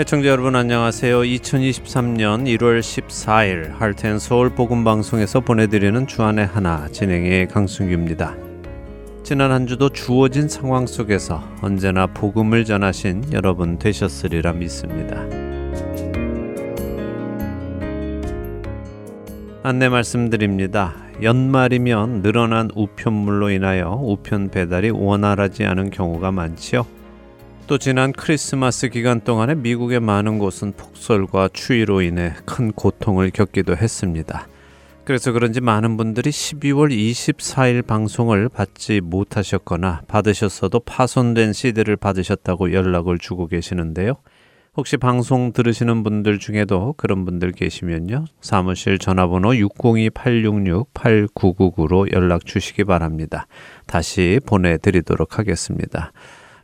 애청자 여러분 안녕하세요. 2023년 1월 14일 할텐 서울 복음 방송에서 보내드리는 주안의 하나 진행의 강승규입니다. 지난 한 주도 주어진 상황 속에서 언제나 복음을 전하신 여러분 되셨으리라 믿습니다. 안내 말씀드립니다. 연말이면 늘어난 우편물로 인하여 우편 배달이 원활하지 않은 경우가 많지요. 또 지난 크리스마스 기간 동안에 미국의 많은 곳은 폭설과 추위로 인해 큰 고통을 겪기도 했습니다. 그래서 그런지 많은 분들이 12월 24일 방송을 받지 못하셨거나 받으셨어도 파손된 CD를 받으셨다고 연락을 주고 계시는데요. 혹시 방송 들으시는 분들 중에도 그런 분들 계시면요. 사무실 전화번호 602-866-8999로 연락 주시기 바랍니다. 다시 보내드리도록 하겠습니다.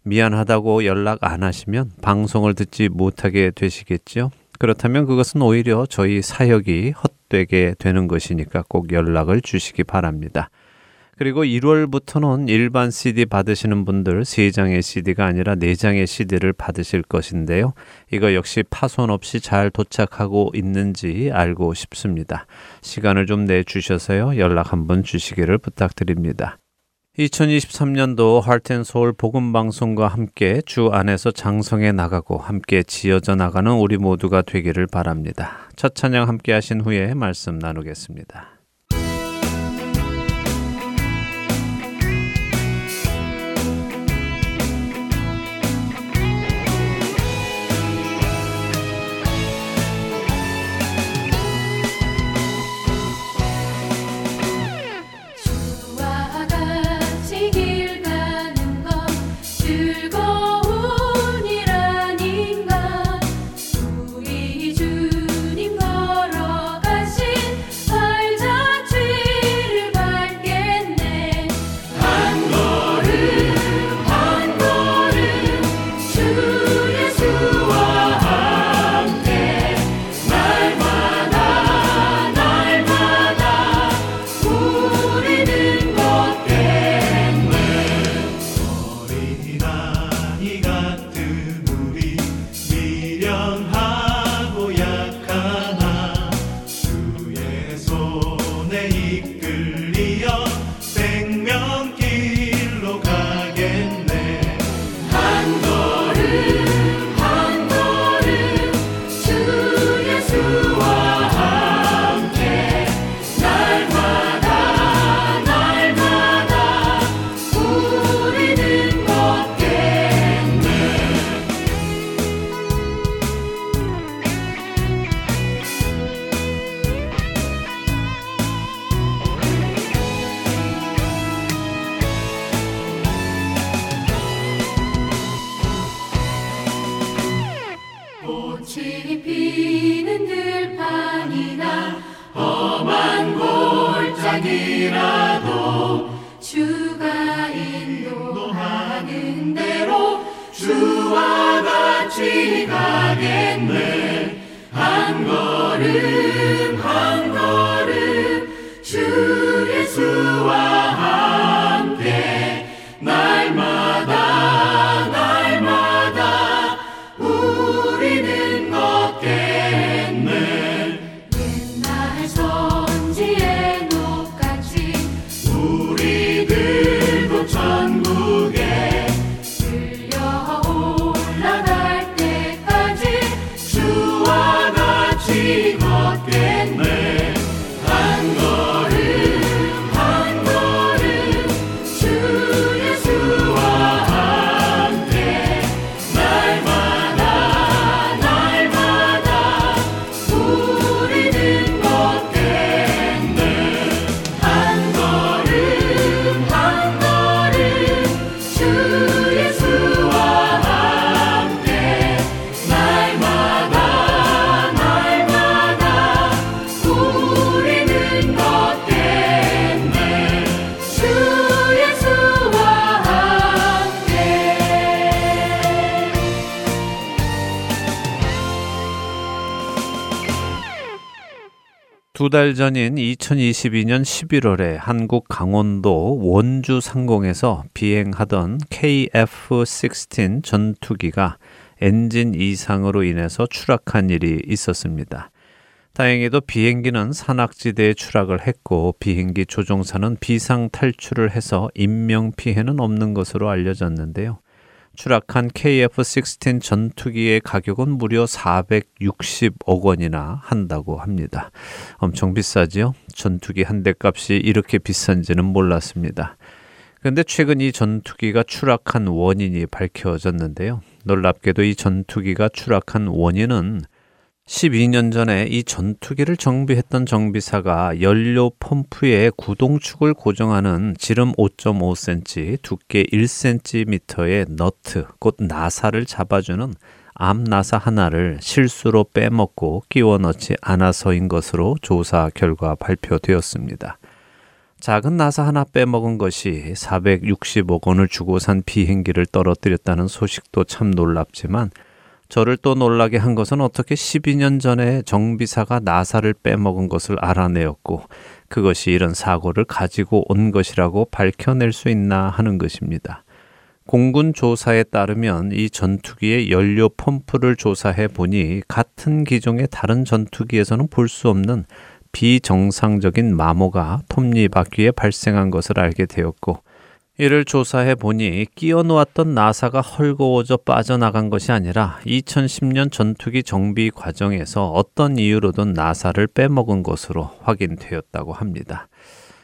미안하다고 연락 안 하시면 방송을 듣지 못하게 되시겠죠. 그렇다면 그것은 오히려 저희 사역이 헛되게 되는 것이니까 꼭 연락을 주시기 바랍니다. 그리고 1월부터는 일반 CD 받으시는 분들 3장의 CD가 아니라 4장의 CD를 받으실 것인데요. 이거 역시 파손 없이 잘 도착하고 있는지 알고 싶습니다. 시간을 좀 내주셔서요. 연락 한번 주시기를 부탁드립니다. 2023년도 할텐서울 복음방송과 함께 주 안에서 장성해 나가고 함께 지어져 나가는 우리 모두가 되기를 바랍니다. 첫 찬양 함께 하신 후에 말씀 나누겠습니다. again. 두 달 전인 2022년 11월에 한국 강원도 원주 상공에서 비행하던 KF-16 전투기가 엔진 이상으로 인해서 추락한 일이 있었습니다. 다행히도 비행기는 산악지대에 추락을 했고 비행기 조종사는 비상 탈출을 해서 인명 피해는 없는 것으로 알려졌는데요. 추락한 KF-16 전투기의 가격은 무려 460억 원이나 한다고 합니다. 엄청 비싸지요? 전투기 한 대 값이 이렇게 비싼지는 몰랐습니다. 그런데 최근 이 전투기가 추락한 원인이 밝혀졌는데요. 놀랍게도 이 전투기가 추락한 원인은 12년 전에 이 전투기를 정비했던 정비사가 연료 펌프에 구동축을 고정하는 지름 5.5cm, 두께 1cm의 너트, 곧 나사를 잡아주는 암 나사 하나를 실수로 빼먹고 끼워 넣지 않아서인 것으로 조사 결과 발표되었습니다. 작은 나사 하나 빼먹은 것이 460억 원을 주고 산 비행기를 떨어뜨렸다는 소식도 참 놀랍지만 저를 또 놀라게 한 것은 어떻게 12년 전에 정비사가 나사를 빼먹은 것을 알아내었고 그것이 이런 사고를 가지고 온 것이라고 밝혀낼 수 있나 하는 것입니다. 공군 조사에 따르면 이 전투기의 연료 펌프를 조사해 보니 같은 기종의 다른 전투기에서는 볼 수 없는 비정상적인 마모가 톱니바퀴에 발생한 것을 알게 되었고 이를 조사해 보니 끼어 놓았던 나사가 헐거워져 빠져나간 것이 아니라 2010년 전투기 정비 과정에서 어떤 이유로든 나사를 빼먹은 것으로 확인되었다고 합니다.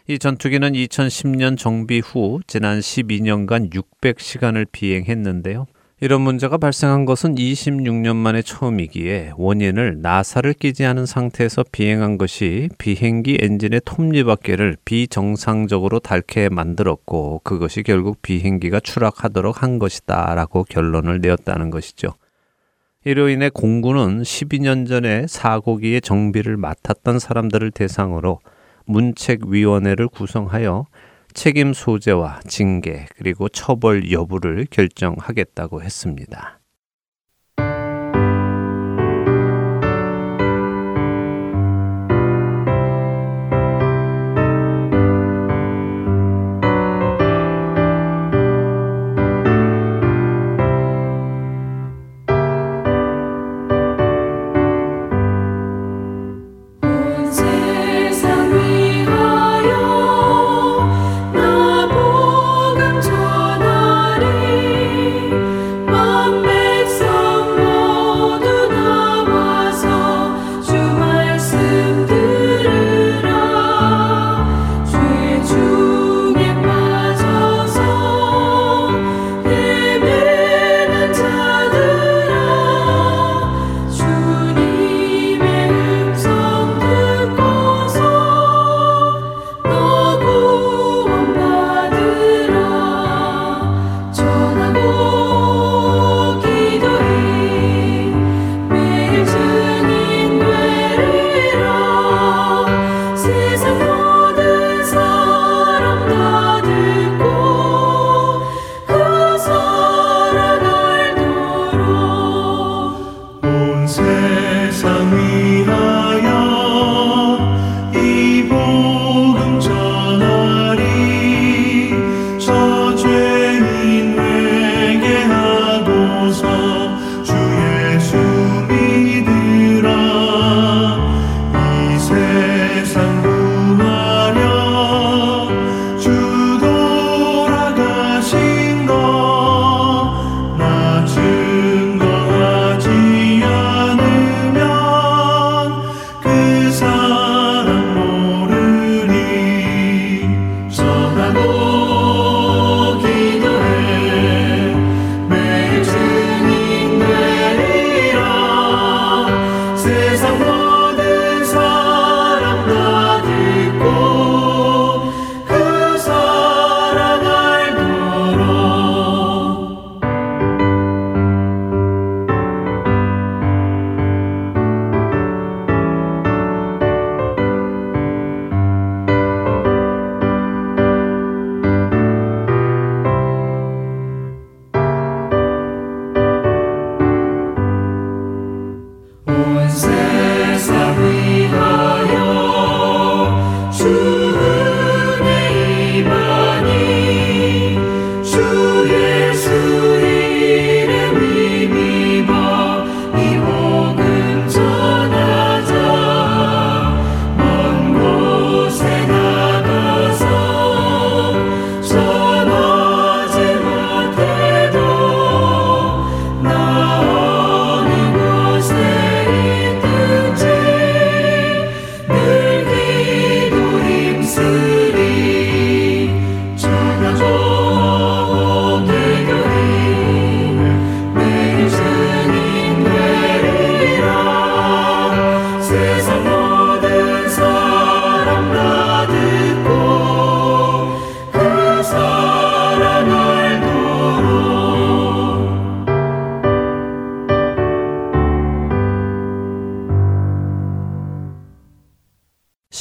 이 전투기는 2010년 정비 후 지난 12년간 600시간을 비행했는데요. 이런 문제가 발생한 것은 26년 만에 처음이기에 원인을 나사를 끼지 않은 상태에서 비행한 것이 비행기 엔진의 톱니바퀴를 비정상적으로 닳게 만들었고 그것이 결국 비행기가 추락하도록 한 것이다 라고 결론을 내었다는 것이죠. 이로 인해 공군은 12년 전에 사고기의 정비를 맡았던 사람들을 대상으로 문책위원회를 구성하여 책임 소재와 징계 그리고 처벌 여부를 결정하겠다고 했습니다.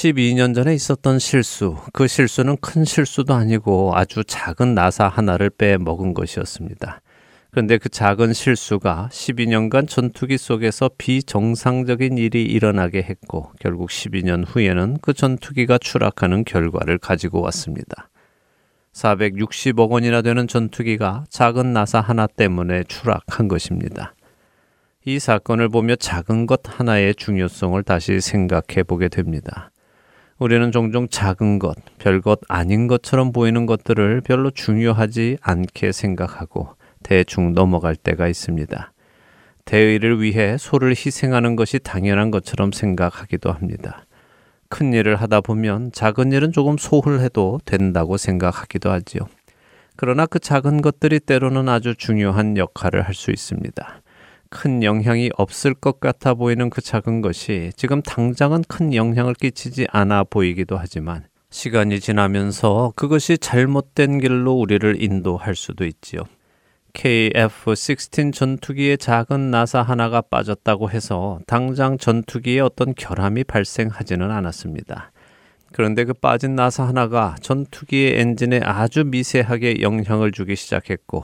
12년 전에 있었던 실수, 그 실수는 큰 실수도 아니고 아주 작은 나사 하나를 빼먹은 것이었습니다. 그런데 그 작은 실수가 12년간 전투기 속에서 비정상적인 일이 일어나게 했고 결국 12년 후에는 그 전투기가 추락하는 결과를 가지고 왔습니다. 460억 원이나 되는 전투기가 작은 나사 하나 때문에 추락한 것입니다. 이 사건을 보며 작은 것 하나의 중요성을 다시 생각해 보게 됩니다. 우리는 종종 작은 것, 별것 아닌 것처럼 보이는 것들을 별로 중요하지 않게 생각하고 대충 넘어갈 때가 있습니다. 대의를 위해 소를 희생하는 것이 당연한 것처럼 생각하기도 합니다. 큰 일을 하다 보면 작은 일은 조금 소홀해도 된다고 생각하기도 하지요. 그러나 그 작은 것들이 때로는 아주 중요한 역할을 할 수 있습니다. 큰 영향이 없을 것 같아 보이는 그 작은 것이 지금 당장은 큰 영향을 끼치지 않아 보이기도 하지만 시간이 지나면서 그것이 잘못된 길로 우리를 인도할 수도 있지요. KF-16 전투기의 작은 나사 하나가 빠졌다고 해서 당장 전투기에 어떤 결함이 발생하지는 않았습니다. 그런데 그 빠진 나사 하나가 전투기의 엔진에 아주 미세하게 영향을 주기 시작했고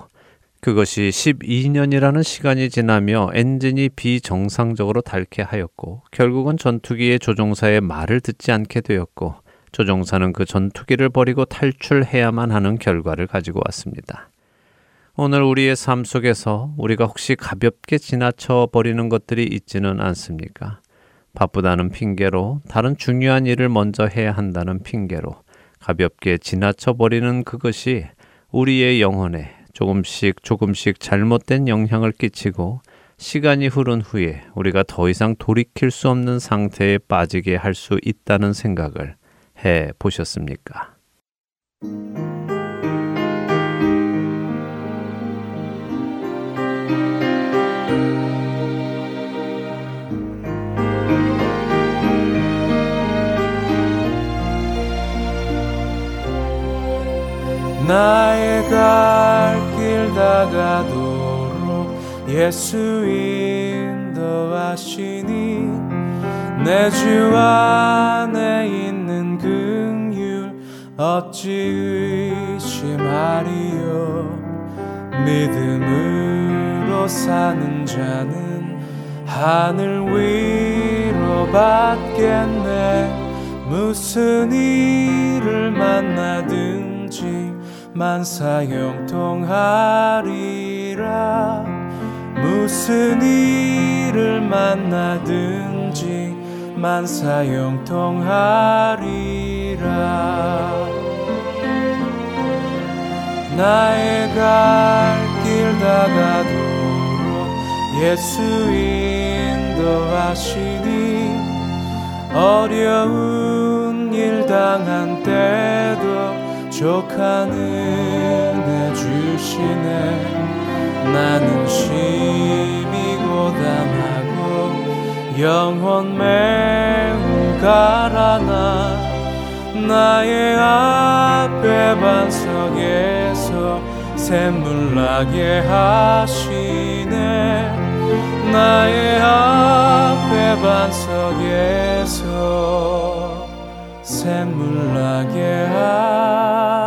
그것이 12년이라는 시간이 지나며 엔진이 비정상적으로 닳게 하였고 결국은 전투기의 조종사의 말을 듣지 않게 되었고 조종사는 그 전투기를 버리고 탈출해야만 하는 결과를 가지고 왔습니다. 오늘 우리의 삶 속에서 우리가 혹시 가볍게 지나쳐 버리는 것들이 있지는 않습니까? 바쁘다는 핑계로 다른 중요한 일을 먼저 해야 한다는 핑계로 가볍게 지나쳐 버리는 그것이 우리의 영혼에 조금씩 조금씩 잘못된 영향을 끼치고 시간이 흐른 후에 우리가 더 이상 돌이킬 수 없는 상태에 빠지게 할 수 있다는 생각을 해 보셨습니까? 나의 갈 길 다가도록 예수 인도하시니 내 주 안에 있는 긍휼 어찌 의심하리요? 믿음으로 사는 자는 하늘 위로 받겠네. 무슨 일을 만나든지 만사 형통하리라. 무슨 일을 만나든지 만사 형통하리라. 나의 갈 길 다가도록 예수 인도하시니 어려운 일 당한 때 도 족한 은혜 주시네. 나는 심히 고단하고 영혼 매우 가라나. 나의 앞에 반석에서 샘물 나게 하시네. 나의 앞에 반석에서 샘물 나게 하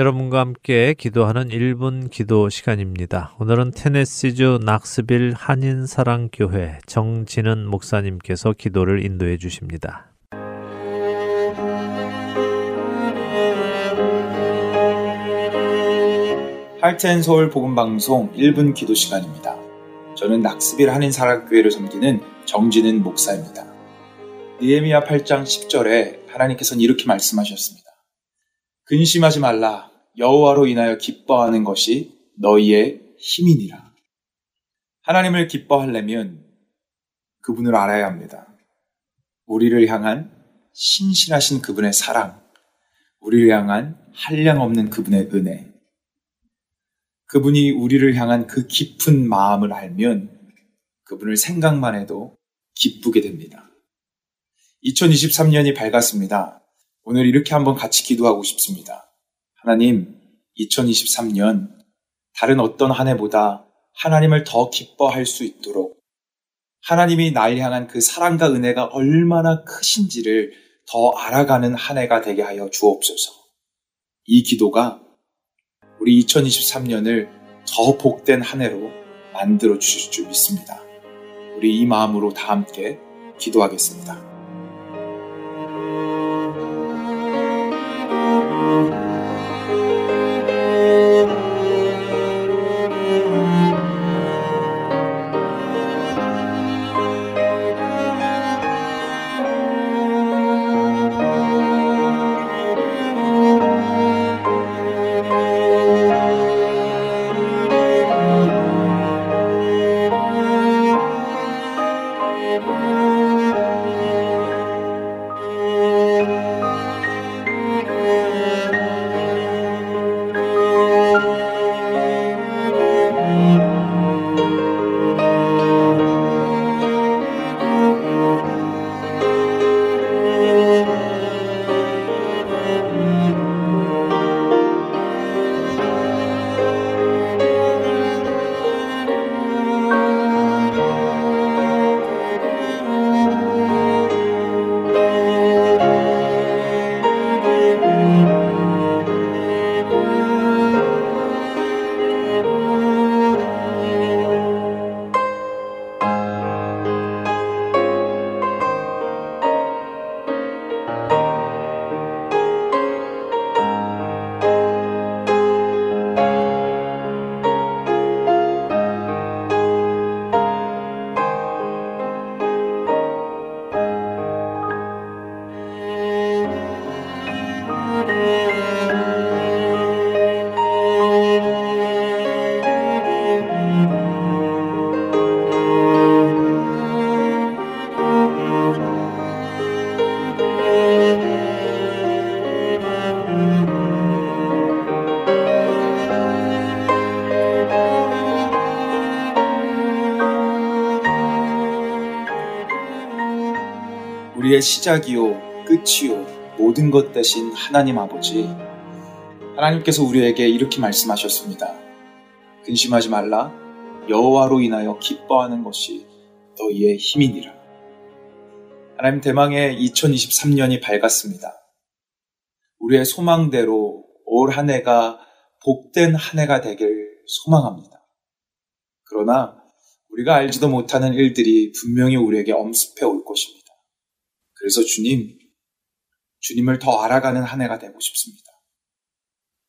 여러분과 함께 기도하는 1분 기도 시간입니다. 오늘은 테네시주 낙스빌 한인사랑교회 정진은 목사님께서 기도를 인도해 주십니다. 할텐 서울 복음 방송 1분 기도 시간입니다. 저는 낙스빌 한인사랑교회를 섬기는 정진은 목사입니다. 니에미야 8장 10절에 하나님께서는 이렇게 말씀하셨습니다. 근심하지 말라. 여호와로 인하여 기뻐하는 것이 너희의 힘이니라. 하나님을 기뻐하려면 그분을 알아야 합니다. 우리를 향한 신실하신 그분의 사랑, 우리를 향한 한량없는 그분의 은혜, 그분이 우리를 향한 그 깊은 마음을 알면 그분을 생각만 해도 기쁘게 됩니다. 2023년이 밝았습니다. 오늘 이렇게 한번 같이 기도하고 싶습니다. 하나님, 2023년 다른 어떤 한 해보다 하나님을 더 기뻐할 수 있도록 하나님이 날 향한 그 사랑과 은혜가 얼마나 크신지를 더 알아가는 한 해가 되게 하여 주옵소서. 이 기도가 우리 2023년을 더 복된 한 해로 만들어 주실 줄 믿습니다. 우리 이 마음으로 다 함께 기도하겠습니다. 우리의 시작이요, 끝이요, 모든 것 대신 하나님 아버지. 하나님께서 우리에게 이렇게 말씀하셨습니다. 근심하지 말라. 여호와로 인하여 기뻐하는 것이 너희의 힘이니라. 하나님 대망의 2023년이 밝았습니다. 우리의 소망대로 올 한 해가 복된 한 해가 되길 소망합니다. 그러나 우리가 알지도 못하는 일들이 분명히 우리에게 엄습해 올 것입니다. 그래서 주님, 주님을 더 알아가는 한 해가 되고 싶습니다.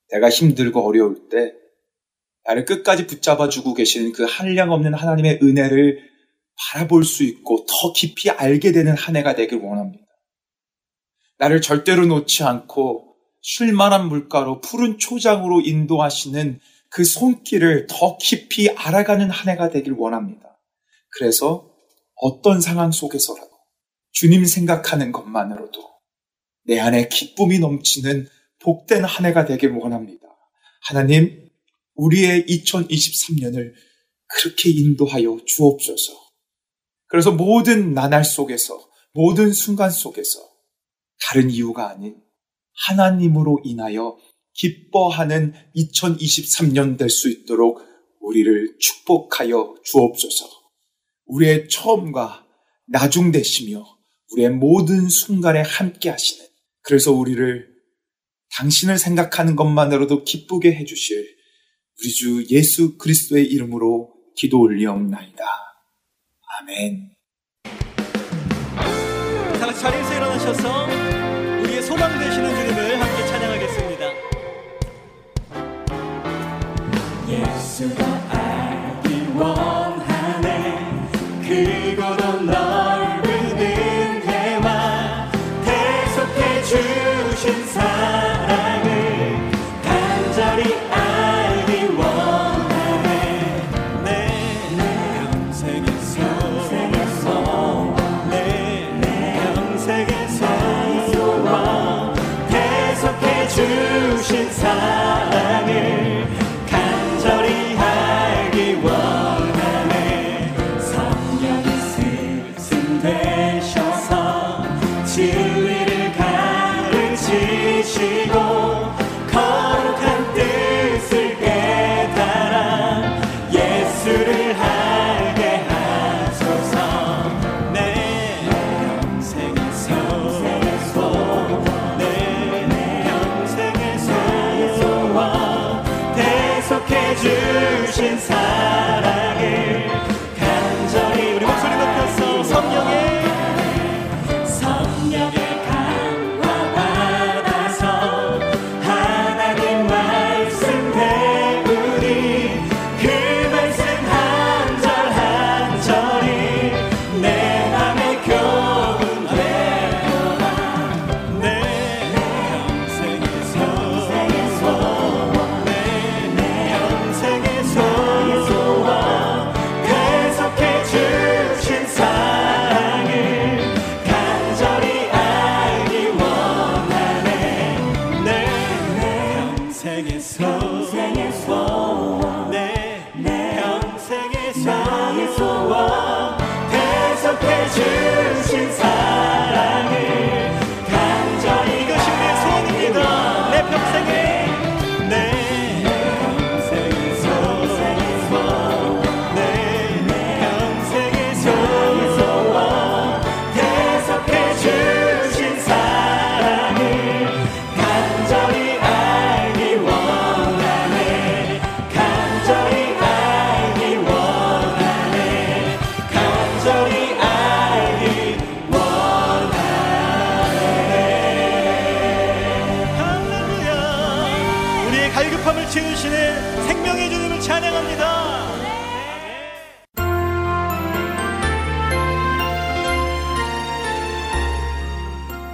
내가 힘들고 어려울 때 나를 끝까지 붙잡아 주고 계시는 그 한량 없는 하나님의 은혜를 바라볼 수 있고 더 깊이 알게 되는 한 해가 되길 원합니다. 나를 절대로 놓지 않고 쉴만한 물가로 푸른 초장으로 인도하시는 그 손길을 더 깊이 알아가는 한 해가 되길 원합니다. 그래서 어떤 상황 속에서라도 주님 생각하는 것만으로도 내 안에 기쁨이 넘치는 복된 한 해가 되길 원합니다. 하나님, 우리의 2023년을 그렇게 인도하여 주옵소서. 그래서 모든 나날 속에서, 모든 순간 속에서 다른 이유가 아닌 하나님으로 인하여 기뻐하는 2023년 될 수 있도록 우리를 축복하여 주옵소서. 우리의 처음과 나중 되시며 우리의 모든 순간에 함께 하시는 그래서 우리를 당신을 생각하는 것만으로도 기쁘게 해주실 우리 주 예수 그리스도의 이름으로 기도 올리옵나이다. 아멘. 다 자리에서 일어나셔서 우리의 소망 되시는 주님을 함께 찬양하겠습니다. 예수가 알기 원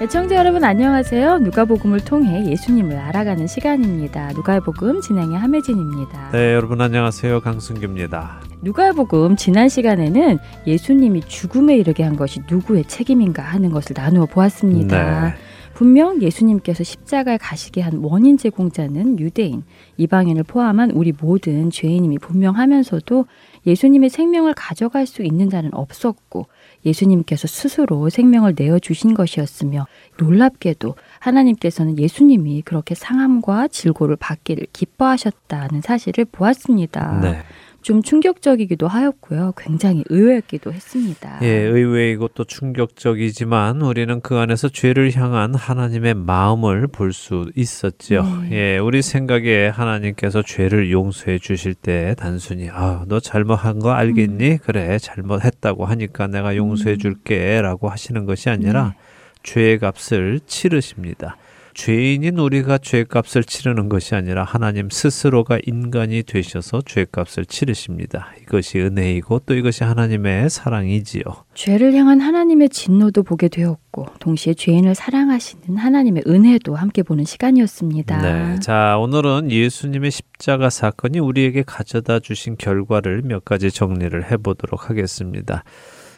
애청자 여러분 안녕하세요. 누가복음을 통해 예수님을 알아가는 시간입니다. 누가복음 진행의 함혜진입니다. 네, 여러분 안녕하세요. 강승규입니다. 누가복음 지난 시간에는 예수님이 죽음에 이르게 한 것이 누구의 책임인가 하는 것을 나누어 보았습니다. 네. 분명 예수님께서 십자가에 가시게 한 원인 제공자는 유대인, 이방인을 포함한 우리 모든 죄인임이 분명하면서도 예수님의 생명을 가져갈 수 있는 자는 없었고 예수님께서 스스로 생명을 내어 주신 것이었으며 놀랍게도 하나님께서는 예수님이 그렇게 상함과 질고를 받기를 기뻐하셨다는 사실을 보았습니다. 네. 좀 충격적이기도 하였고요. 굉장히 의외였기도 했습니다. 예, 의외이고 또 충격적이지만 우리는 그 안에서 죄를 향한 하나님의 마음을 볼 수 있었죠. 네. 예, 우리 생각에 하나님께서 죄를 용서해 주실 때 단순히 아, 너 잘못한 거 알겠니? 그래, 잘못했다고 하니까 내가 용서해 줄게라고 하시는 것이 아니라 죄의 값을 치르십니다. 죄인인 우리가 죄값을 치르는 것이 아니라 하나님 스스로가 인간이 되셔서 죄값을 치르십니다. 이것이 은혜이고 또 이것이 하나님의 사랑이지요. 죄를 향한 하나님의 진노도 보게 되었고 동시에 죄인을 사랑하시는 하나님의 은혜도 함께 보는 시간이었습니다. 네. 자, 오늘은 예수님의 십자가 사건이 우리에게 가져다 주신 결과를 몇 가지 정리를 해 보도록 하겠습니다.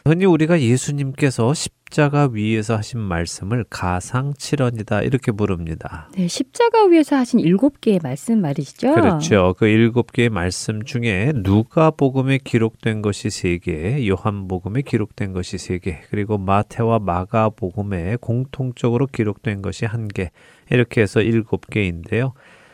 흔히 우리가 예수님께서 십자가 위에서 하신 말씀을 가상칠언이다 이렇게 부릅니다. 네, 십자가 위에서 하신 일곱 개의 말씀 말이시죠? 그렇죠. 그 일곱 개의 말씀 중에 누가복음에 기록된 것이 세 개, 요한복음에 기록된 것이 세 개, 그리고 마태와 마가복음에 공통적으로 기록된 것이 한 개, 이렇게 해서 일곱 개인데요.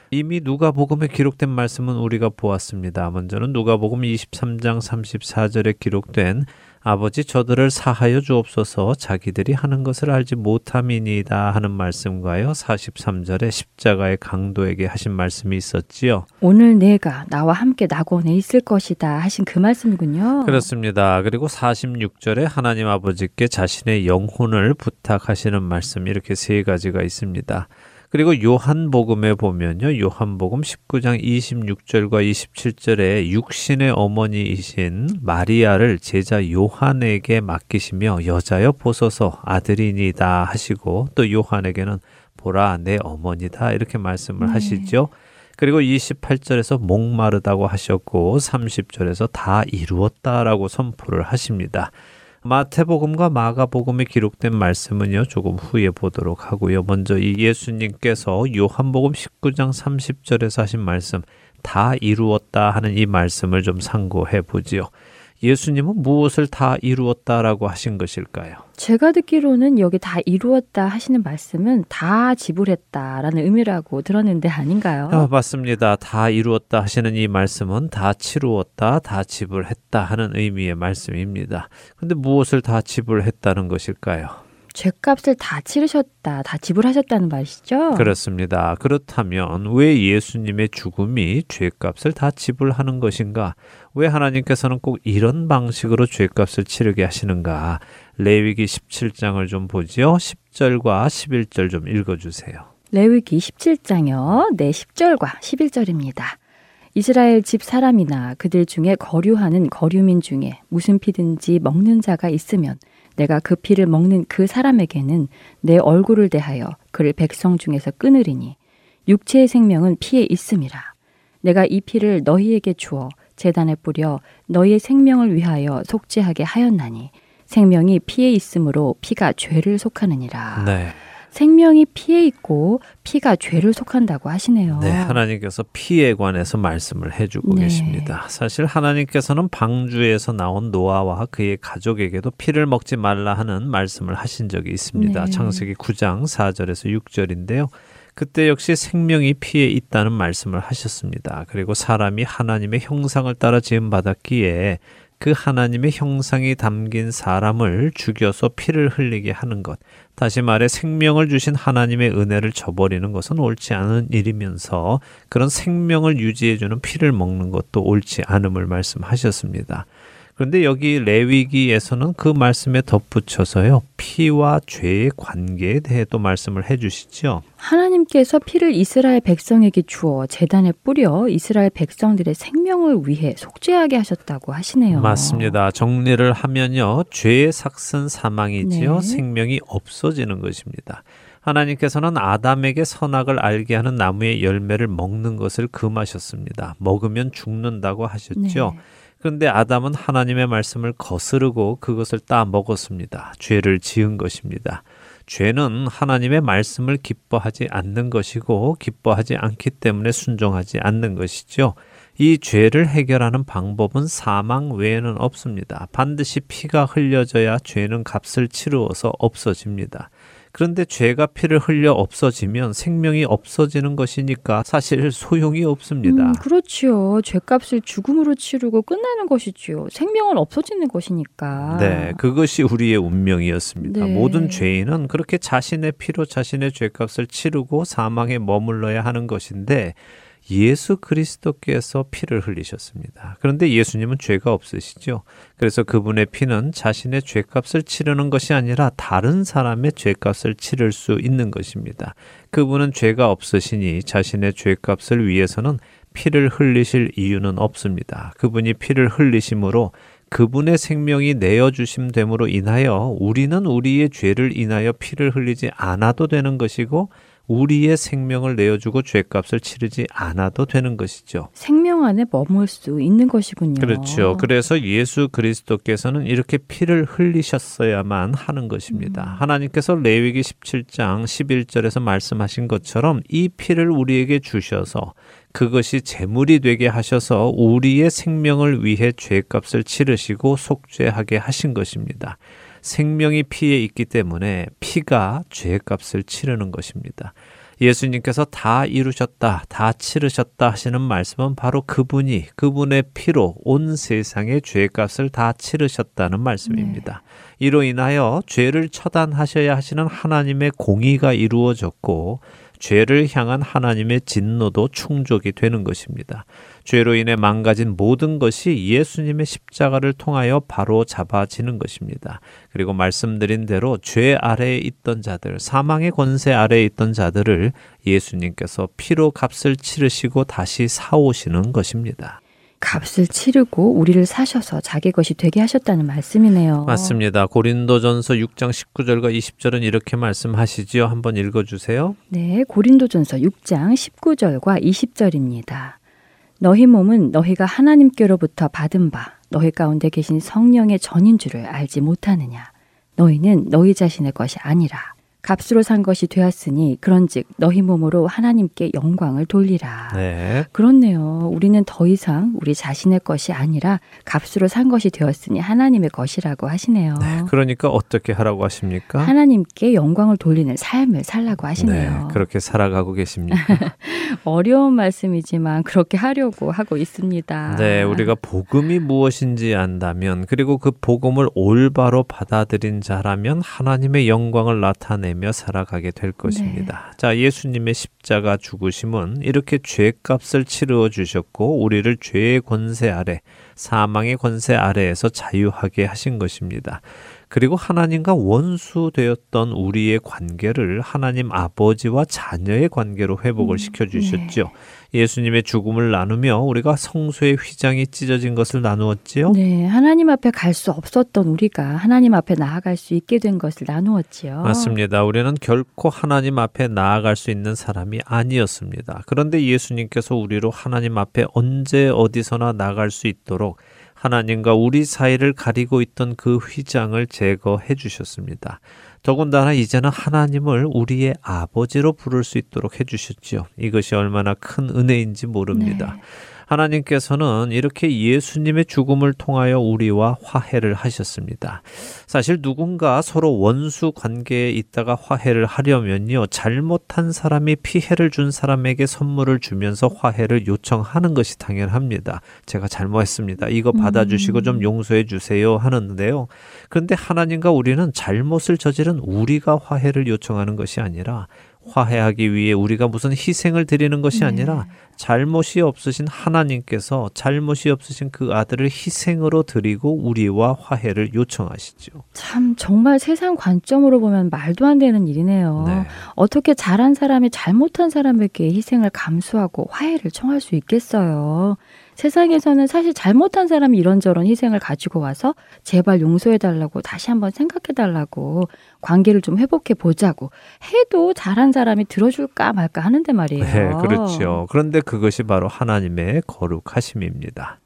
이미 누가복음에 기록된 말씀은 우리가 보았습니다. 먼저는 누가복음 23장 34절에 기록된 아버지 저들을 사하여 주옵소서 자기들이 하는 것을 알지 못함이니이다 하는 말씀과요. 43절에 십자가의 강도에게 하신 말씀이 있었지요. 오늘 내가 나와 함께 낙원에 있을 것이다 하신 그 말씀이군요. 그렇습니다. 그리고 46절에 하나님 아버지께 자신의 영혼을 부탁하시는 말씀 이렇게 세 가지가 있습니다. 그리고 요한복음에 보면요. 요한복음 19장 26절과 27절에 육신의 어머니이신 마리아를 제자 요한에게 맡기시며 여자여 보소서 아들이니다 하시고 또 요한에게는 보라 내 어머니다 이렇게 말씀을 네. 하시죠. 그리고 28절에서 목마르다고 하셨고 30절에서 다 이루었다라고 선포를 하십니다. 마태복음과 마가복음에 기록된 말씀은요, 조금 후에 보도록 하고요. 먼저 이 예수님께서 요한복음 19장 30절에서 하신 말씀, 다 이루었다 하는 이 말씀을 좀 상고해 보지요. 예수님은 무엇을 다 이루었다라고 하신 것일까요? 제가 듣기로는 여기 다 이루었다 하시는 말씀은 다 지불했다라는 의미라고 들었는데 아닌가요? 아, 맞습니다. 다 이루었다 하시는 이 말씀은 다 치루었다, 다 지불했다 하는 의미의 말씀입니다. 근데 무엇을 다 지불했다는 것일까요? 죄값을 다 치르셨다, 다 지불하셨다는 말이시죠? 그렇습니다. 그렇다면 왜 예수님의 죽음이 죄값을 다 지불하는 것인가? 왜 하나님께서는 꼭 이런 방식으로 죄값을 치르게 하시는가? 레위기 17장을 좀 보지요. 10절과 11절 좀 읽어 주세요. 레위기 17장요. 네, 10절과 11절입니다. 이스라엘 집 사람이나 그들 중에 거류하는 거류민 중에 무슨 피든지 먹는 자가 있으면 내가 그 피를 먹는 그 사람에게는 내 얼굴을 대하여 그를 백성 중에서 끊으리니 육체의 생명은 피에 있음이라. 내가 이 피를 너희에게 주어 재단에 뿌려 너희의 생명을 위하여 속죄하게 하였나니 생명이 피에 있으므로 피가 죄를 속하느니라. 네. 생명이 피에 있고 피가 죄를 속한다고 하시네요. 네, 하나님께서 피에 관해서 말씀을 해주고 네. 계십니다. 사실 하나님께서는 방주에서 나온 노아와 그의 가족에게도 피를 먹지 말라 하는 말씀을 하신 적이 있습니다. 네. 창세기 9장 4절에서 6절인데요. 그때 역시 생명이 피에 있다는 말씀을 하셨습니다. 그리고 사람이 하나님의 형상을 따라 지음 받았기에 그 하나님의 형상이 담긴 사람을 죽여서 피를 흘리게 하는 것. 다시 말해 생명을 주신 하나님의 은혜를 저버리는 것은 옳지 않은 일이면서 그런 생명을 유지해주는 피를 먹는 것도 옳지 않음을 말씀하셨습니다. 그런데 여기 레위기에서는 그 말씀에 덧붙여서요. 피와 죄의 관계에 대해 또 말씀을 해 주시죠. 하나님께서 피를 이스라엘 백성에게 주어 재단에 뿌려 이스라엘 백성들의 생명을 위해 속죄하게 하셨다고 하시네요. 맞습니다. 정리를 하면요. 죄의 삭슨 사망이지요. 네. 생명이 없어지는 것입니다. 하나님께서는 아담에게 선악을 알게 하는 나무의 열매를 먹는 것을 금하셨습니다. 먹으면 죽는다고 하셨죠. 네. 그런데 아담은 하나님의 말씀을 거스르고 그것을 따 먹었습니다. 죄를 지은 것입니다. 죄는 하나님의 말씀을 기뻐하지 않는 것이고 기뻐하지 않기 때문에 순종하지 않는 것이죠. 이 죄를 해결하는 방법은 사망 외에는 없습니다. 반드시 피가 흘려져야 죄는 값을 치루어서 없어집니다. 그런데 죄가 피를 흘려 없어지면 생명이 없어지는 것이니까 사실 소용이 없습니다. 음, 그렇지요. 죄값을 죽음으로 치르고 끝나는 것이지요. 생명은 없어지는 것이니까. 네, 그것이 우리의 운명이었습니다. 네. 모든 죄인은 그렇게 자신의 피로 자신의 죄값을 치르고 사망에 머물러야 하는 것인데 예수 그리스도께서 피를 흘리셨습니다. 그런데 예수님은 죄가 없으시죠. 그래서 그분의 피는 자신의 죄값을 치르는 것이 아니라 다른 사람의 죄값을 치를 수 있는 것입니다. 그분은 죄가 없으시니 자신의 죄값을 위해서는 피를 흘리실 이유는 없습니다. 그분이 피를 흘리심으로 그분의 생명이 내어 주심 됨으로 인하여 우리는 우리의 죄를 인하여 피를 흘리지 않아도 되는 것이고 우리의 생명을 내어주고 죄값을 치르지 않아도 되는 것이죠. 생명 안에 머물 수 있는 것이군요. 그렇죠. 그래서 예수 그리스도께서는 이렇게 피를 흘리셨어야만 하는 것입니다. 음. 하나님께서 레위기 17장 11절에서 말씀하신 것처럼 이 피를 우리에게 주셔서 그것이 제물이 되게 하셔서 우리의 생명을 위해 죄값을 치르시고 속죄하게 하신 것입니다. 생명이 피에 있기 때문에 피가 죄값을 치르는 것입니다. 예수님께서 다 이루셨다, 다 치르셨다 하시는 말씀은 바로 그분이 그분의 피로 온 세상의 죄값을 다 치르셨다는 말씀입니다. 이로 인하여 죄를 처단하셔야 하시는 하나님의 공의가 이루어졌고 죄를 향한 하나님의 진노도 충족이 되는 것입니다. 죄로 인해 망가진 모든 것이 예수님의 십자가를 통하여 바로 잡아지는 것입니다. 그리고 말씀드린 대로 죄 아래에 있던 자들, 사망의 권세 아래에 있던 자들을 예수님께서 피로 값을 치르시고 다시 사오시는 것입니다. 값을 치르고 우리를 사셔서 자기 것이 되게 하셨다는 말씀이네요. 맞습니다. 고린도전서 6장 19절과 20절은 이렇게 말씀하시지요. 한번 읽어 주세요. 네, 고린도전서 6장 19절과 20절입니다. 너희 몸은 너희가 하나님께로부터 받은 바 너희 가운데 계신 성령의 전인 줄을 알지 못하느냐 너희는 너희 자신의 것이 아니라 값으로 산 것이 되었으니 그런즉 너희 몸으로 하나님께 영광을 돌리라. 네. 그렇네요. 우리는 더 이상 우리 자신의 것이 아니라 값으로 산 것이 되었으니 하나님의 것이라고 하시네요. 그러니까 어떻게 하라고 하십니까? 하나님께 영광을 돌리는 삶을 살라고 하시네요. 네, 그렇게 살아가고 계십니까? 어려운 말씀이지만 그렇게 하려고 하고 있습니다. 네, 우리가 복음이 무엇인지 안다면 그리고 그 복음을 올바로 받아들인 자라면 하나님의 영광을 나타내 며 살아가게 될 것입니다. 자, 예수님의 십자가 죽으심은 이렇게 죄값을 치루어 주셨고 우리를 죄의 권세 아래 사망의 권세 아래에서 자유하게 하신 것입니다. 그리고 하나님과 원수 되었던 우리의 관계를 하나님 아버지와 자녀의 관계로 회복을 시켜 주셨죠. 예수님의 죽음을 나누며 우리가 성소의 휘장이 찢어진 것을 나누었지요. 네, 하나님 앞에 갈 수 없었던 우리가 하나님 앞에 나아갈 수 있게 된 것을 나누었지요. 맞습니다. 우리는 결코 하나님 앞에 나아갈 수 있는 사람이 아니었습니다. 그런데 예수님께서 우리로 하나님 앞에 언제 어디서나 나갈 수 있도록 하나님과 우리 사이를 가리고 있던 그 휘장을 제거해 주셨습니다. 더군다나 이제는 하나님을 우리의 아버지로 부를 수 있도록 해 주셨지요. 이것이 얼마나 큰 은혜인지 모릅니다. 네. 하나님께서는 이렇게 예수님의 죽음을 통하여 우리와 화해를 하셨습니다. 사실 누군가 서로 원수 관계에 있다가 화해를 하려면요. 잘못한 사람이 피해를 준 사람에게 선물을 주면서 화해를 요청하는 것이 당연합니다. 제가 잘못했습니다. 이거 받아주시고 좀 용서해 주세요 하는데요. 그런데 하나님과 우리는 잘못을 저지른 우리가 화해를 요청하는 것이 아니라 화해하기 위해 우리가 무슨 희생을 드리는 것이 네. 아니라 잘못이 없으신 하나님께서 잘못이 없으신 그 아들을 희생으로 드리고 우리와 화해를 요청하시죠. 참 정말 세상 관점으로 보면 말도 안 되는 일이네요. 네. 어떻게 잘한 사람이 잘못한 사람에게 희생을 감수하고 화해를 청할 수 있겠어요. 세상에서는 사실 잘못한 사람이 이런저런 희생을 가지고 와서 제발 용서해달라고 다시 한번 생각해달라고 관계를 좀 회복해 보자고 해도 잘한 사람이 들어줄까 말까 하는데 말이에요. 네, 그렇죠. 그런데 그것이 바로 하나님의 거룩하심입니다.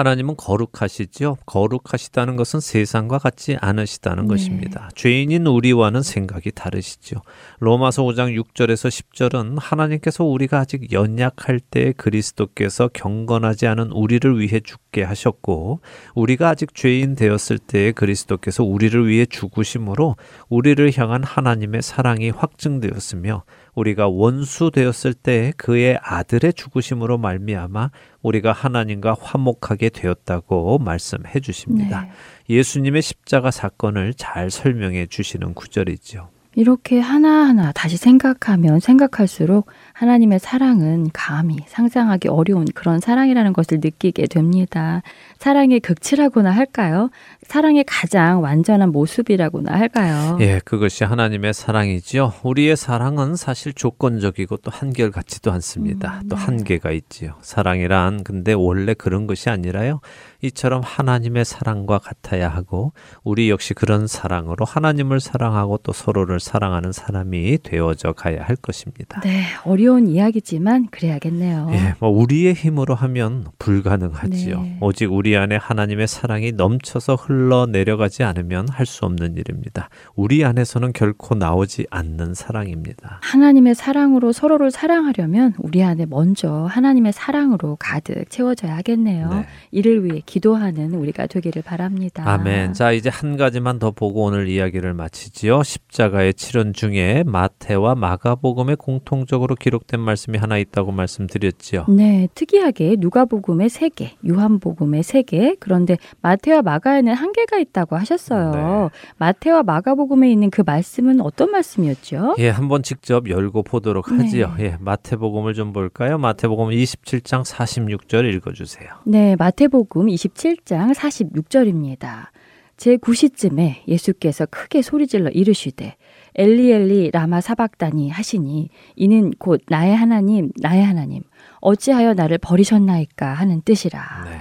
하나님은 거룩하시죠. 거룩하시다는 것은 세상과 같지 않으시다는 네. 것입니다. 죄인인 우리와는 생각이 다르시죠. 로마서 5장 6절에서 10절은 하나님께서 우리가 아직 연약할 때 그리스도께서 경건하지 않은 우리를 위해 죽게 하셨고 우리가 아직 죄인 되었을 때 그리스도께서 우리를 위해 죽으심으로 우리를 향한 하나님의 사랑이 확증되었으며 우리가 원수 되었을 때 그의 아들의 죽으심으로 말미암아 우리가 하나님과 화목하게 되었다고 말씀해 주십니다. 네. 예수님의 십자가 사건을 잘 설명해 주시는 구절이죠. 이렇게 하나하나 다시 생각하면 생각할수록 하나님의 사랑은 감히 상상하기 어려운 그런 사랑이라는 것을 느끼게 됩니다. 사랑의 극치라고나 할까요? 사랑의 가장 완전한 모습이라고나 할까요? 예, 그것이 하나님의 사랑이지요. 우리의 사랑은 사실 조건적이고 또 한결같지도 않습니다. 음, 또 네. 한계가 있지요. 사랑이란 근데 원래 그런 것이 아니라요. 이처럼 하나님의 사랑과 같아야 하고 우리 역시 그런 사랑으로 하나님을 사랑하고 또 서로를 사랑하는 사람이 되어져 가야 할 것입니다. 네, 어려운 이야기지만 그래야겠네요. 예, 뭐 우리의 힘으로 하면 불가능하지요. 네. 오직 우리 안에 하나님의 사랑이 넘쳐서 흘러 내려가지 않으면 할 수 없는 일입니다. 우리 안에서는 결코 나오지 않는 사랑입니다. 하나님의 사랑으로 서로를 사랑하려면 우리 안에 먼저 하나님의 사랑으로 가득 채워져야 하겠네요. 네. 이를 위해 기도하는 우리가 되기를 바랍니다. 아멘. 자, 이제 한 가지만 더 보고 오늘 이야기를 마치지요. 십자가의 치른 중에 마태와 마가복음에 공통적으로 기록된 말씀이 하나 있다고 말씀드렸지요. 네, 특이하게 누가복음의 세 개, 요한복음의 세 개, 그런데 마태와 마가에는 한계가 있다고 하셨어요. 네. 마태와 마가복음에 있는 그 말씀은 어떤 말씀이었죠? 예, 한번 직접 열고 보도록 하지요. 네. 예, 마태복음을 좀 볼까요? 마태복음 27장 46절 읽어 주세요. 네, 마태복음 27장 46절입니다. 제 9시쯤에 예수께서 크게 소리질러 이르시되 엘리 엘리 라마 사박다니 하시니 이는 곧 나의 하나님 나의 하나님 어찌하여 나를 버리셨나이까 하는 뜻이라. 네.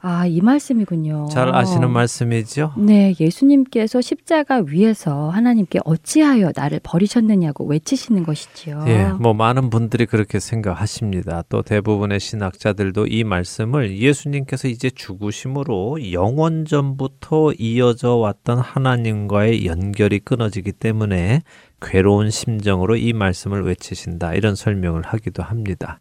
아, 이 말씀이군요. 잘 아시는 말씀이죠? 네, 예수님께서 십자가 위에서 하나님께 어찌하여 나를 버리셨느냐고 외치시는 것이지요. 예, 뭐 많은 분들이 그렇게 생각하십니다. 또 대부분의 신학자들도 이 말씀을 예수님께서 이제 죽으심으로 영원 전부터 이어져 왔던 하나님과의 연결이 끊어지기 때문에 괴로운 심정으로 이 말씀을 외치신다. 이런 설명을 하기도 합니다.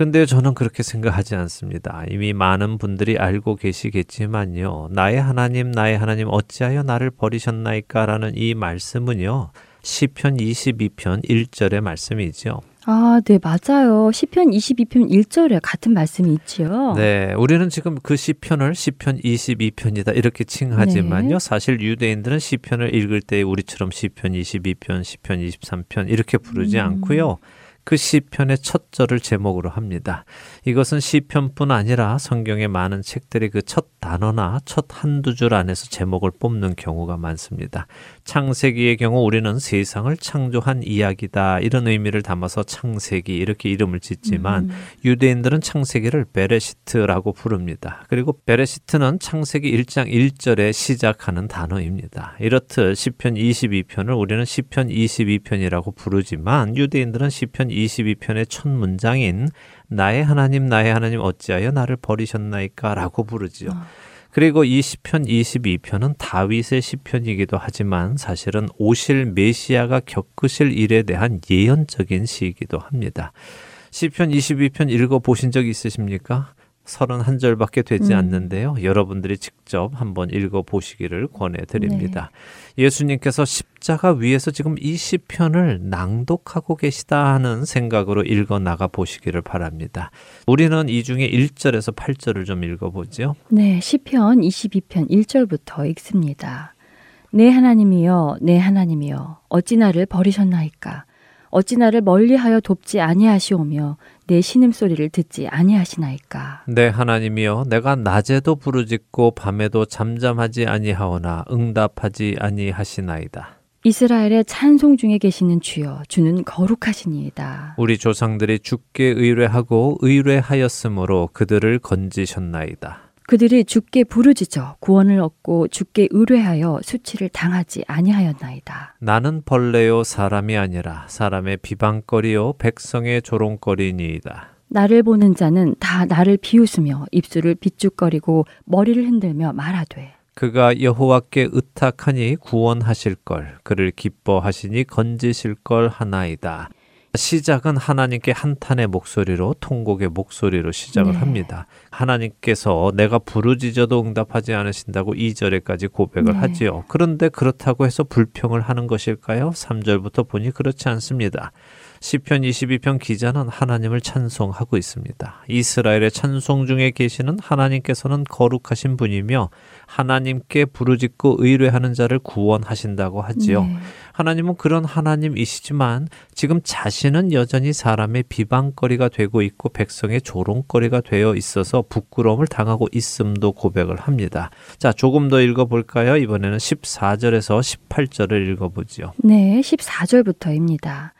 근데 저는 그렇게 생각하지 않습니다. 이미 많은 분들이 알고 계시겠지만요. 나의 하나님, 나의 하나님 어찌하여 나를 버리셨나이까 라는 이 말씀은요. 시편 22편 1절의 말씀이죠. 아, 네, 맞아요. 시편 22편 1절에 같은 말씀이 있지요. 네, 우리는 지금 그 시편을 시편 22편이다 이렇게 칭하지만요. 네. 사실 유대인들은 시편을 읽을 때 우리처럼 시편 22편, 시편 23편 이렇게 부르지 음. 않고요. 그 시편의 첫 절을 제목으로 합니다. 이것은 시편뿐 아니라 성경의 많은 책들이 그 첫 단어나 첫 한두 줄 안에서 제목을 뽑는 경우가 많습니다. 창세기의 경우 우리는 세상을 창조한 이야기다 이런 의미를 담아서 창세기 이렇게 이름을 짓지만 음. 유대인들은 창세기를 베레시트라고 부릅니다. 그리고 베레시트는 창세기 1장 1절에 시작하는 단어입니다. 이렇듯 시편 22편을 우리는 시편 22편이라고 부르지만 유대인들은 시편 22편의 첫 문장인 나의 하나님 나의 하나님 어찌하여 나를 버리셨나이까라고 부르지요. 그리고 이 시편 22편은 다윗의 시편이기도 하지만 사실은 오실 메시아가 겪으실 일에 대한 예언적인 시이기도 합니다. 시편 22편 읽어 보신 적 있으십니까? 31절밖에 되지 음. 않는데요. 여러분들이 직접 한번 읽어 보시기를 권해 드립니다. 예수님께서 십자가 위에서 지금 이 시편을 낭독하고 계시다 하는 생각으로 읽어 나가 보시기를 바랍니다. 우리는 이 중에 1절에서 8절을 좀 읽어 보죠. 네, 시편 22편 1절부터 읽습니다. 내 하나님이여, 내 하나님이여, 어찌 나를 버리셨나이까? 어찌 나를 멀리하여 돕지 아니하시오며 내 신음소리를 듣지 아니하시나이까. 내 하나님이여 내가 낮에도 부르짖고 밤에도 잠잠하지 아니하오나 응답하지 아니하시나이다. 이스라엘의 찬송 중에 계시는 주여 주는 거룩하시니이다. 우리 조상들이 주께 의뢰하고 의뢰하였으므로 그들을 건지셨나이다. 그들이 주께 부르짖어 구원을 얻고 주께 의뢰하여 수치를 당하지 아니하였나이다. 나는 벌레요 사람이 아니라 사람의 비방거리요 백성의 조롱거리니이다. 나를 보는 자는 다 나를 비웃으며 입술을 비죽거리고 머리를 흔들며 말하되 그가 여호와께 의탁하니 구원하실 걸 그를 기뻐하시니 건지실 걸 하나이다. 시작은 하나님께 한탄의 목소리로 통곡의 목소리로 시작을 네. 합니다. 하나님께서 내가 부르짖어도 응답하지 않으신다고 2절에까지 고백을 네. 하지요. 그런데 그렇다고 해서 불평을 하는 것일까요? 3절부터 보니 그렇지 않습니다. 시편 22편 기자는 하나님을 찬송하고 있습니다. 이스라엘의 찬송 중에 계시는 하나님께서는 거룩하신 분이며 하나님께 부르짖고 의뢰하는 자를 구원하신다고 하지요. 네. 하나님은 그런 하나님이시지만 지금 자신은 여전히 사람의 비방거리가 되고 있고 백성의 조롱거리가 되어 있어서 부끄러움을 당하고 있음도 고백을 합니다. 자, 조금 더 읽어 볼까요? 이번에는 14절에서 18절을 읽어 보지요. 네, 14절부터입니다.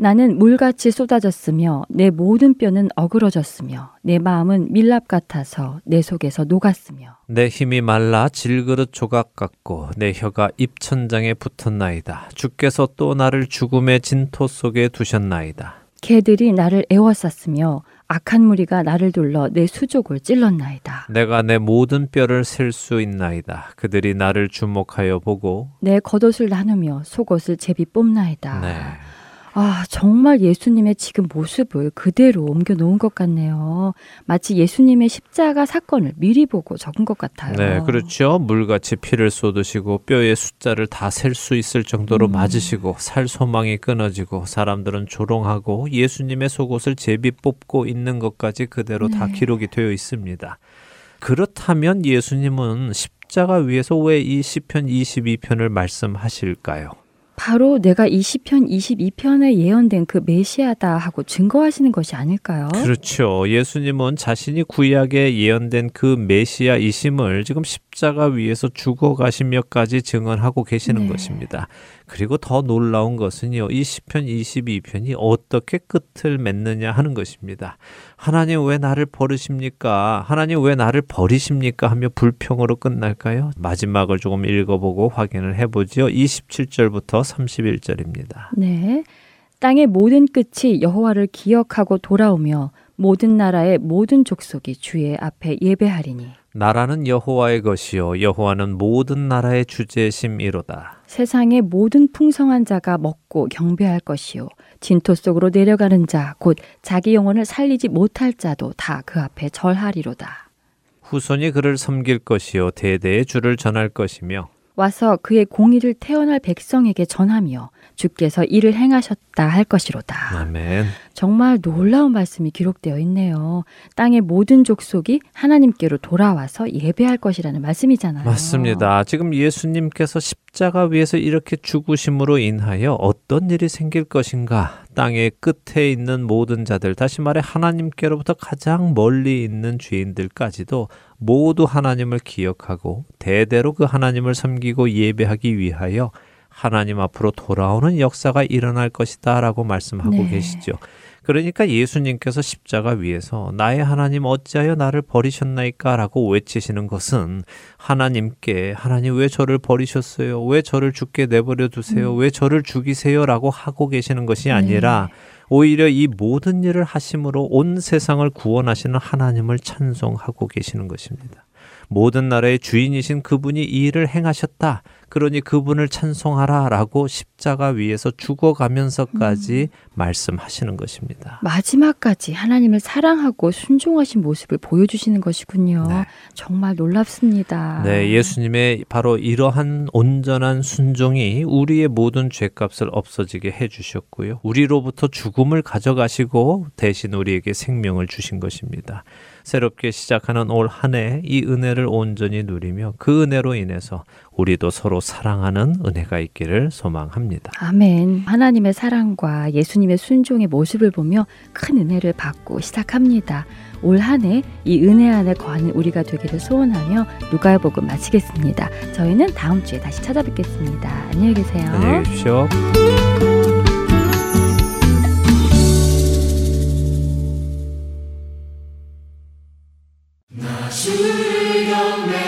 나는 물같이 쏟아졌으며 내 모든 뼈는 어그러졌으며 내 마음은 밀랍 같아서 내 속에서 녹았으며 내 힘이 말라 질그릇 조각 같고 내 혀가 입천장에 붙었나이다. 주께서 또 나를 죽음의 진토 속에 두셨나이다. 개들이 나를 애워쌌으며 악한 무리가 나를 둘러 내 수족을 찔렀나이다. 내가 내 모든 뼈를 셀 수 있나이다. 그들이 나를 주목하여 보고 내 겉옷을 나누며 속옷을 제비 뽑나이다. 네. 아, 정말 예수님의 지금 모습을 그대로 옮겨 놓은 것 같네요. 마치 예수님의 십자가 사건을 미리 보고 적은 것 같아요. 네, 그렇죠. 물같이 피를 쏟으시고 뼈의 숫자를 다 셀 수 있을 정도로 음. 맞으시고 살 소망이 끊어지고 사람들은 조롱하고 예수님의 속옷을 제비 뽑고 있는 것까지 그대로 다 네. 기록이 되어 있습니다. 그렇다면 예수님은 십자가 위에서 왜 이 시편 22편을 말씀하실까요? 바로 내가 이 시편 22편에 예언된 그 메시아다 하고 증거하시는 것이 아닐까요? 그렇죠. 예수님은 자신이 구약에 예언된 그 메시아이심을 지금 십자가 위에서 죽어 가시며까지 증언하고 계시는 네. 것입니다. 그리고 더 놀라운 것은요. 이 시편 22편이 어떻게 끝을 맺느냐 하는 것입니다. 하나님 왜 나를 버리십니까? 하나님 왜 나를 버리십니까? 하며 불평으로 끝날까요? 마지막을 조금 읽어보고 확인을 해보지요. 27절부터 31절입니다. 네. 땅의 모든 끝이 여호와를 기억하고 돌아오며 모든 나라의 모든 족속이 주의 앞에 예배하리니 나라는 여호와의 것이요 여호와는 모든 나라의 주제심이로다. 세상의 모든 풍성한 자가 먹고 경배할 것이요 진토 속으로 내려가는 자 곧 자기 영혼을 살리지 못할 자도 다 그 앞에 절하리로다. 후손이 그를 섬길 것이요 대대의 주를 전할 것이며 와서 그의 공의를 태어날 백성에게 전하며 주께서 이를 행하셨다 할 것이로다. 아멘. 정말 놀라운 말씀이 기록되어 있네요. 땅의 모든 족속이 하나님께로 돌아와서 예배할 것이라는 말씀이잖아요. 맞습니다. 지금 예수님께서 십자가 위에서 이렇게 죽으심으로 인하여 어떤 일이 생길 것인가? 땅의 끝에 있는 모든 자들, 다시 말해 하나님께로부터 가장 멀리 있는 죄인들까지도 모두 하나님을 기억하고 대대로 그 하나님을 섬기고 예배하기 위하여 하나님 앞으로 돌아오는 역사가 일어날 것이다 라고 말씀하고 네. 계시죠. 그러니까 예수님께서 십자가 위에서 나의 하나님 어찌하여 나를 버리셨나이까 라고 외치시는 것은 하나님께 하나님 왜 저를 버리셨어요? 왜 저를 죽게 내버려 두세요? 왜 저를 죽이세요? 라고 하고 계시는 것이 아니라 오히려 이 모든 일을 하심으로 온 세상을 구원하시는 하나님을 찬송하고 계시는 것입니다. 모든 나라의 주인이신 그분이 이 일을 행하셨다. 그러니 그분을 찬송하라 라고 십자가 위에서 죽어가면서까지 말씀하시는 것입니다. 마지막까지 하나님을 사랑하고 순종하신 모습을 보여주시는 것이군요. 네. 정말 놀랍습니다. 네, 예수님의 바로 이러한 온전한 순종이 우리의 모든 죄값을 없어지게 해주셨고요. 우리로부터 죽음을 가져가시고 대신 우리에게 생명을 주신 것입니다. 새롭게 시작하는 올 한 해 이 은혜를 온전히 누리며 그 은혜로 인해서 우리도 서로 사랑하는 은혜가 있기를 소망합니다. 아멘. 하나님의 사랑과 예수님의 순종의 모습을 보며 큰 은혜를 받고 시작합니다. 올 한 해 이 은혜 안에 거하는 우리가 되기를 소원하며 누가복음 마치겠습니다. 저희는 다음 주에 다시 찾아뵙겠습니다. 안녕히 계세요. 안녕히 계십시오. 주를 경배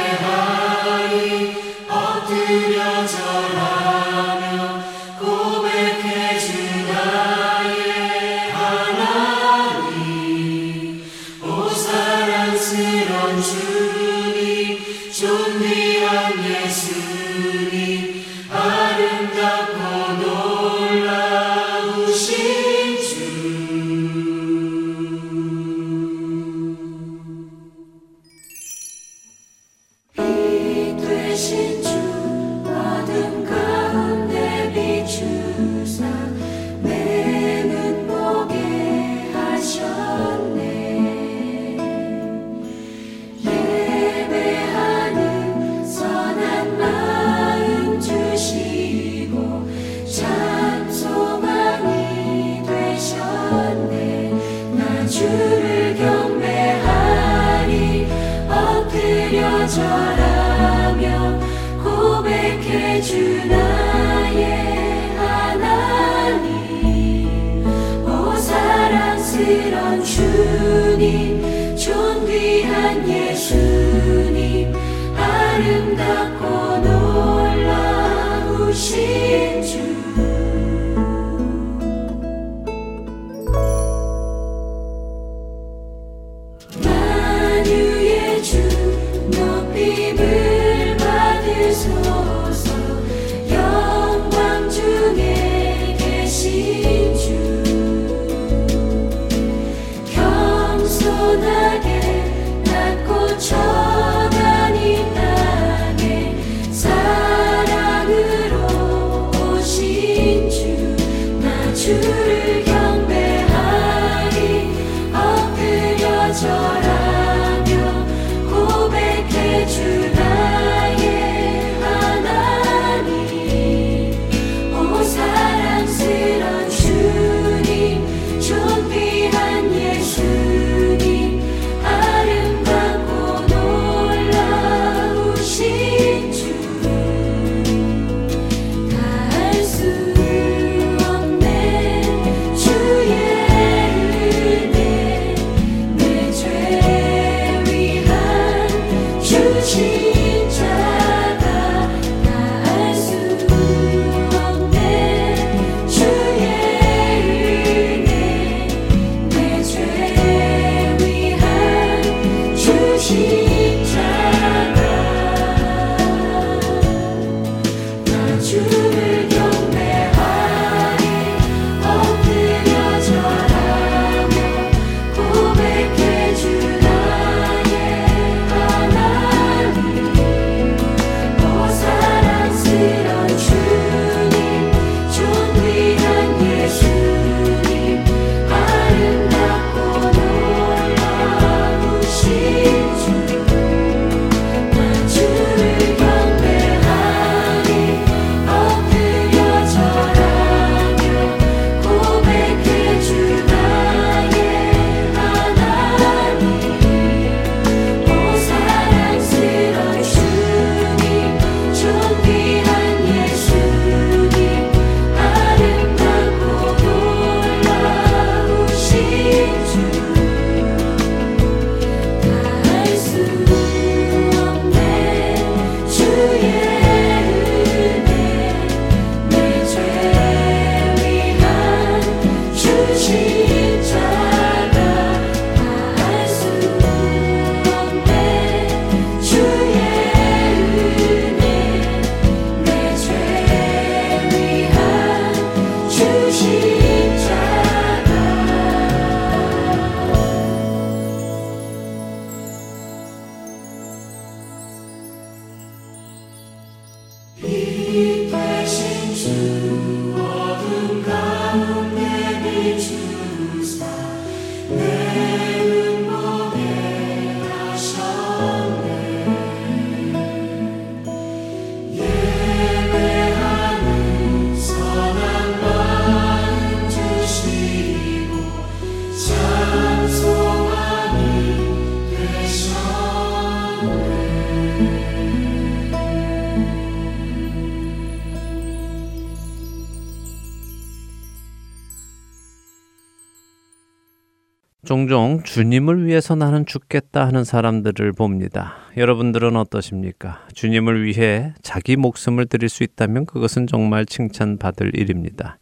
주님을 위해서 나는 죽겠다 하는 사람들을 봅니다. 여러분들은 어떠십니까? 주님을 위해 자기 목숨을 드릴 수 있다면 그것은 정말 칭찬받을 일입니다.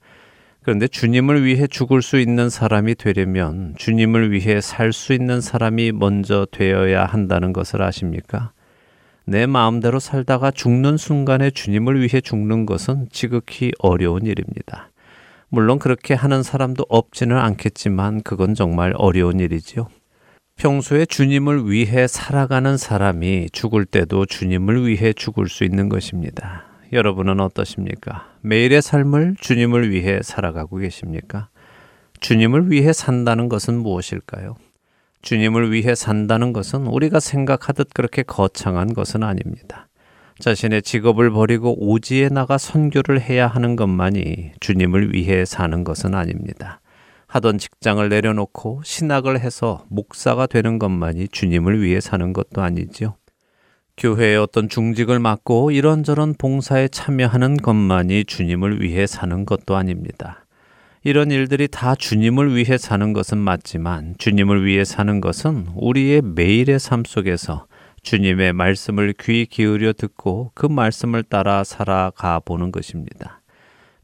그런데 주님을 위해 죽을 수 있는 사람이 되려면 주님을 위해 살 수 있는 사람이 먼저 되어야 한다는 것을 아십니까? 내 마음대로 살다가 죽는 순간에 주님을 위해 죽는 것은 지극히 어려운 일입니다. 물론 그렇게 하는 사람도 없지는 않겠지만 그건 정말 어려운 일이지요. 평소에 주님을 위해 살아가는 사람이 죽을 때도 주님을 위해 죽을 수 있는 것입니다. 여러분은 어떠십니까? 매일의 삶을 주님을 위해 살아가고 계십니까? 주님을 위해 산다는 것은 무엇일까요? 주님을 위해 산다는 것은 우리가 생각하듯 그렇게 거창한 것은 아닙니다. 자신의 직업을 버리고 오지에 나가 선교를 해야 하는 것만이 주님을 위해 사는 것은 아닙니다. 하던 직장을 내려놓고 신학을 해서 목사가 되는 것만이 주님을 위해 사는 것도 아니지요. 교회의 어떤 중직을 맡고 이런저런 봉사에 참여하는 것만이 주님을 위해 사는 것도 아닙니다. 이런 일들이 다 주님을 위해 사는 것은 맞지만 주님을 위해 사는 것은 우리의 매일의 삶 속에서 주님의 말씀을 귀 기울여 듣고 그 말씀을 따라 살아가 보는 것입니다.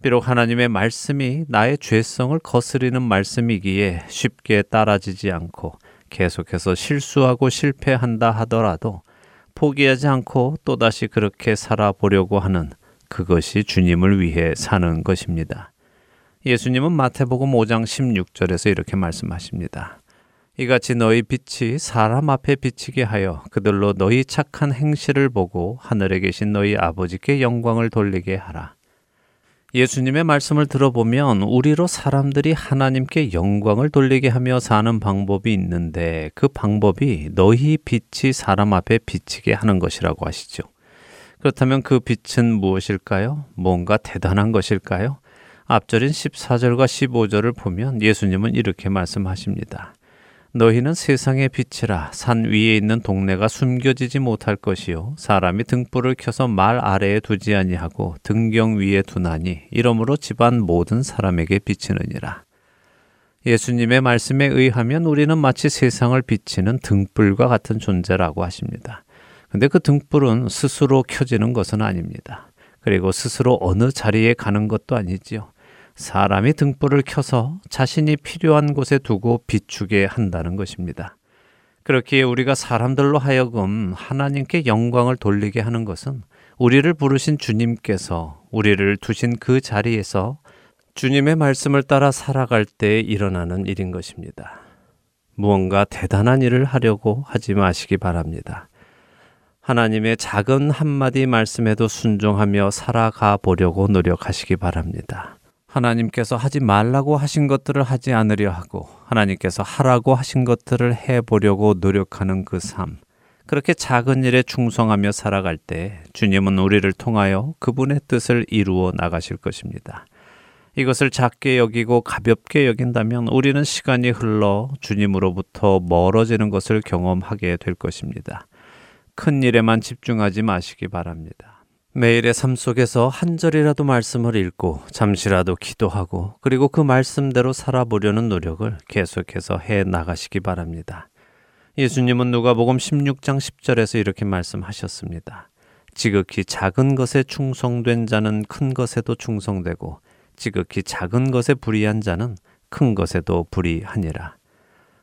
비록 하나님의 말씀이 나의 죄성을 거스리는 말씀이기에 쉽게 따라지지 않고 계속해서 실수하고 실패한다 하더라도 포기하지 않고 또다시 그렇게 살아보려고 하는 그것이 주님을 위해 사는 것입니다. 예수님은 마태복음 5장 16절에서 이렇게 말씀하십니다. 이같이 너희 빛이 사람 앞에 비치게 하여 그들로 너희 착한 행실을 보고 하늘에 계신 너희 아버지께 영광을 돌리게 하라. 예수님의 말씀을 들어보면 우리로 사람들이 하나님께 영광을 돌리게 하며 사는 방법이 있는데 그 방법이 너희 빛이 사람 앞에 비치게 하는 것이라고 하시죠. 그렇다면 그 빛은 무엇일까요? 뭔가 대단한 것일까요? 앞절인 14절과 15절을 보면 예수님은 이렇게 말씀하십니다. 너희는 세상의 빛이라 산 위에 있는 동네가 숨겨지지 못할 것이요 사람이 등불을 켜서 말 아래에 두지 아니하고 등경 위에 두나니 이러므로 집안 모든 사람에게 비치느니라 예수님의 말씀에 의하면 우리는 마치 세상을 비치는 등불과 같은 존재라고 하십니다. 근데 그 등불은 스스로 켜지는 것은 아닙니다. 그리고 스스로 어느 자리에 가는 것도 아니지요. 사람이 등불을 켜서 자신이 필요한 곳에 두고 비추게 한다는 것입니다. 그렇기에 우리가 사람들로 하여금 하나님께 영광을 돌리게 하는 것은 우리를 부르신 주님께서 우리를 두신 그 자리에서 주님의 말씀을 따라 살아갈 때 일어나는 일인 것입니다. 무언가 대단한 일을 하려고 하지 마시기 바랍니다. 하나님의 작은 한마디 말씀에도 순종하며 살아가 보려고 노력하시기 바랍니다. 하나님께서 하지 말라고 하신 것들을 하지 않으려 하고 하나님께서 하라고 하신 것들을 해 보려고 노력하는 그 삶. 그렇게 작은 일에 충성하며 살아갈 때 주님은 우리를 통하여 그분의 뜻을 이루어 나가실 것입니다. 이것을 작게 여기고 가볍게 여긴다면 우리는 시간이 흘러 주님으로부터 멀어지는 것을 경험하게 될 것입니다. 큰 일에만 집중하지 마시기 바랍니다. 매일의 삶 속에서 한 절이라도 말씀을 읽고 잠시라도 기도하고 그리고 그 말씀대로 살아보려는 노력을 계속해서 해 나가시기 바랍니다. 예수님은 누가복음 16장 10절에서 이렇게 말씀하셨습니다. 지극히 작은 것에 충성된 자는 큰 것에도 충성되고 지극히 작은 것에 불의한 자는 큰 것에도 불의하니라.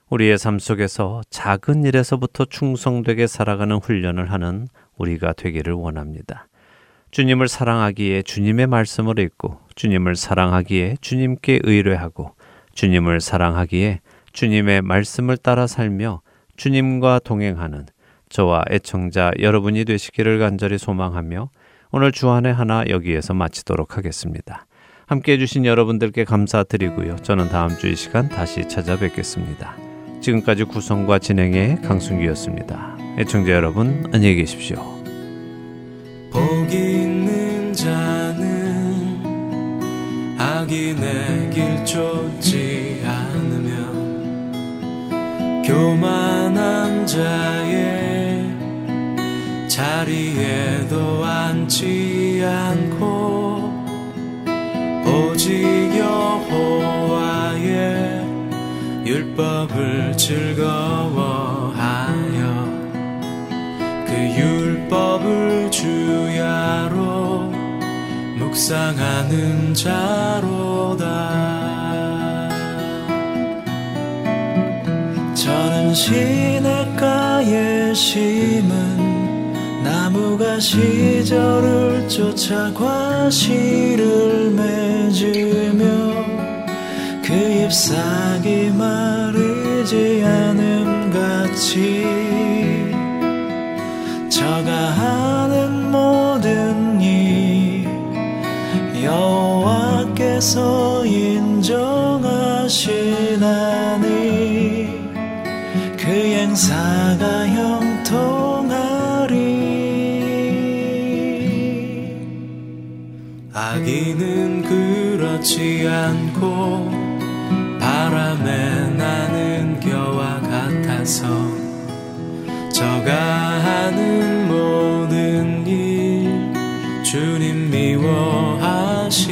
우리의 삶 속에서 작은 일에서부터 충성되게 살아가는 훈련을 하는 우리가 되기를 원합니다. 주님을 사랑하기에 주님의 말씀을 읽고 주님을 사랑하기에 주님께 의뢰하고 주님을 사랑하기에 주님의 말씀을 따라 살며 주님과 동행하는 저와 애청자 여러분이 되시기를 간절히 소망하며 오늘 주안의 하나 여기에서 마치도록 하겠습니다. 함께 해주신 여러분들께 감사드리고요. 저는 다음 주 이 시간 다시 찾아뵙겠습니다. 지금까지 구성과 진행의 강순기였습니다. 애청자 여러분 안녕히 계십시오. 복 있는 자는 악인의 길 쫓지 않으며 교만한 자의 자리에도 앉지 않고 오직 여호와의 율법을 즐거워하여 그 율법을 주야로 묵상하는 자로다. 저는 시냇가에 심은 나무가 시절을 쫓아 과실을 맺으며 그 잎사귀 마르지 않음 같이 저가 하는 모든 일 여호와께서 인정하시나니 그 행사가 형통하리. 악인은 그렇지 않고 바람에 나는 겨와 같아서 저가 하는 모든 일 주님 미워하시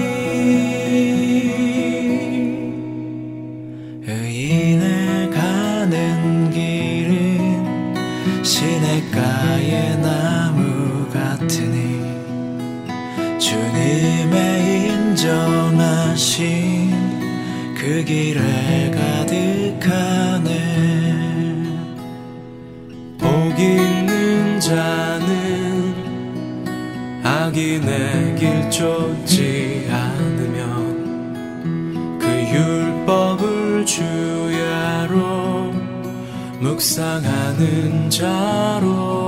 악인의 길 쫓지 않으면 그 율법을 주야로 묵상하는 자로다